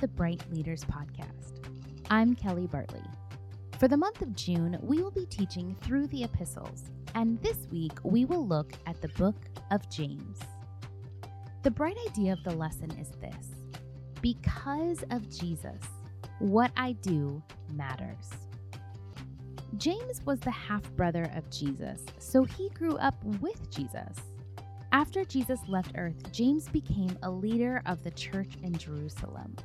the Brite Leaders Podcast. I'm Kelly Bartley. For the month of June, we will be teaching through the epistles, and this week we will look at the book of James. The bright idea of the lesson is this because of Jesus, what I do matters. James was the half brother of Jesus, so he grew up with Jesus. After Jesus left Earth, James became a leader of the church in Jerusalem.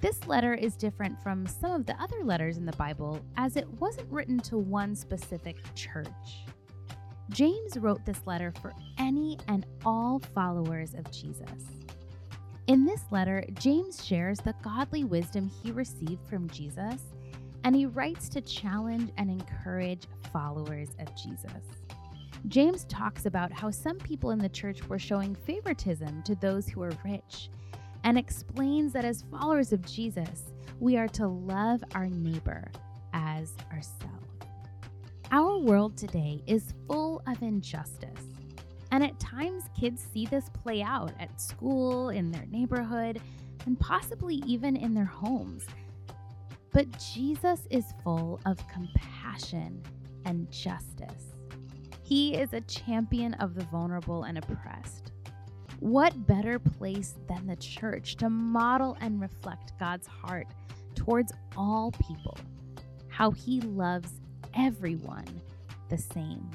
This letter is different from some of the other letters in the Bible as it wasn't written to one specific church. James wrote this letter for any and all followers of Jesus. In this letter, James shares the godly wisdom he received from Jesus, and he writes to challenge and encourage followers of Jesus. James talks about how some people in the church were showing favoritism to those who were rich and explains that as followers of Jesus, we are to love our neighbor as ourselves. Our world today is full of injustice, and at times kids see this play out at school, in their neighborhood, and possibly even in their homes. But Jesus is full of compassion and justice. He is a champion of the vulnerable and oppressed. What better place than the church to model and reflect God's heart towards all people? How he loves everyone the same.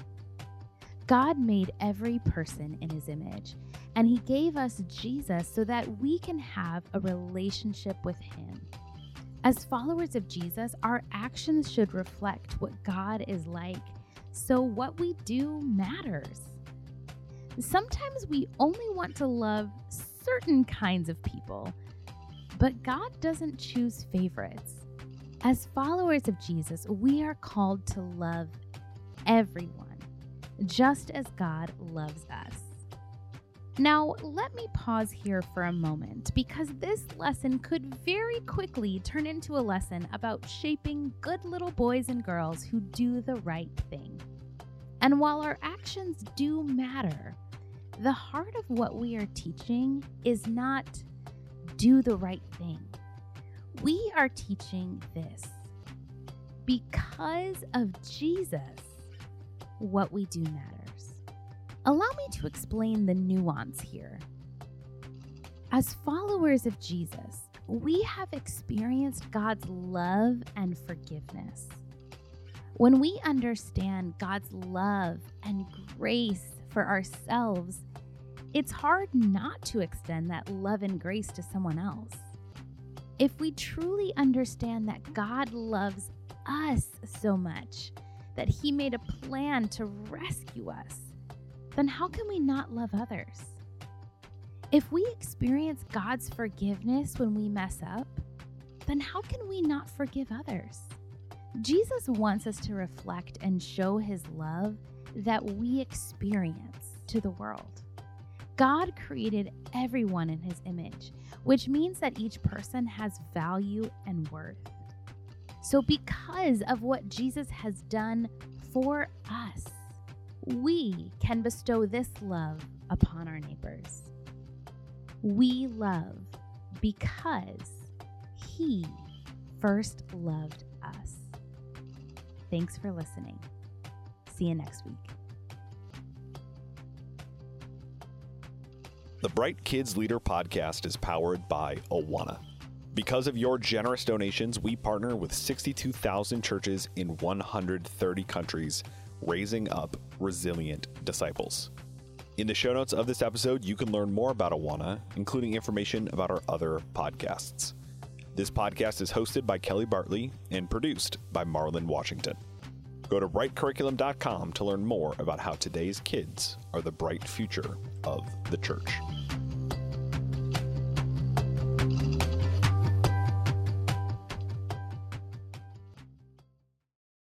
God made every person in his image, and he gave us Jesus so that we can have a relationship with him. As followers of Jesus, our actions should reflect what God is like so what we do matters. Sometimes we only want to love certain kinds of people, but God doesn't choose favorites. As followers of Jesus, we are called to love everyone, just as God loves us. Now, let me pause here for a moment because this lesson could very quickly turn into a lesson about shaping good little boys and girls who do the right thing. And while our actions do matter, the heart of what we are teaching is not do the right thing. We are teaching this because of Jesus, what we do matters. Allow me to explain the nuance here. As followers of Jesus, we have experienced God's love and forgiveness. When we understand God's love and grace for ourselves, it's hard not to extend that love and grace to someone else. If we truly understand that God loves us so much, that He made a plan to rescue us, then how can we not love others? If we experience God's forgiveness when we mess up, then how can we not forgive others? Jesus wants us to reflect and show his love that we experience to the world. God created everyone in his image, which means that each person has value and worth. So, because of what Jesus has done for us, we can bestow this love upon our neighbors. We love because He first loved us. Thanks for listening. See you next week. The Brite Kids Leader podcast is powered by Awana. Because of your generous donations, we partner with 62,000 churches in 130 countries raising up resilient disciples. In the show notes of this episode, you can learn more about Awana, including information about our other podcasts. This podcast is hosted by Kelly Bartley and produced by Marlon Washington. Go to britecurriculum.com to learn more about how today's kids are the bright future of the church.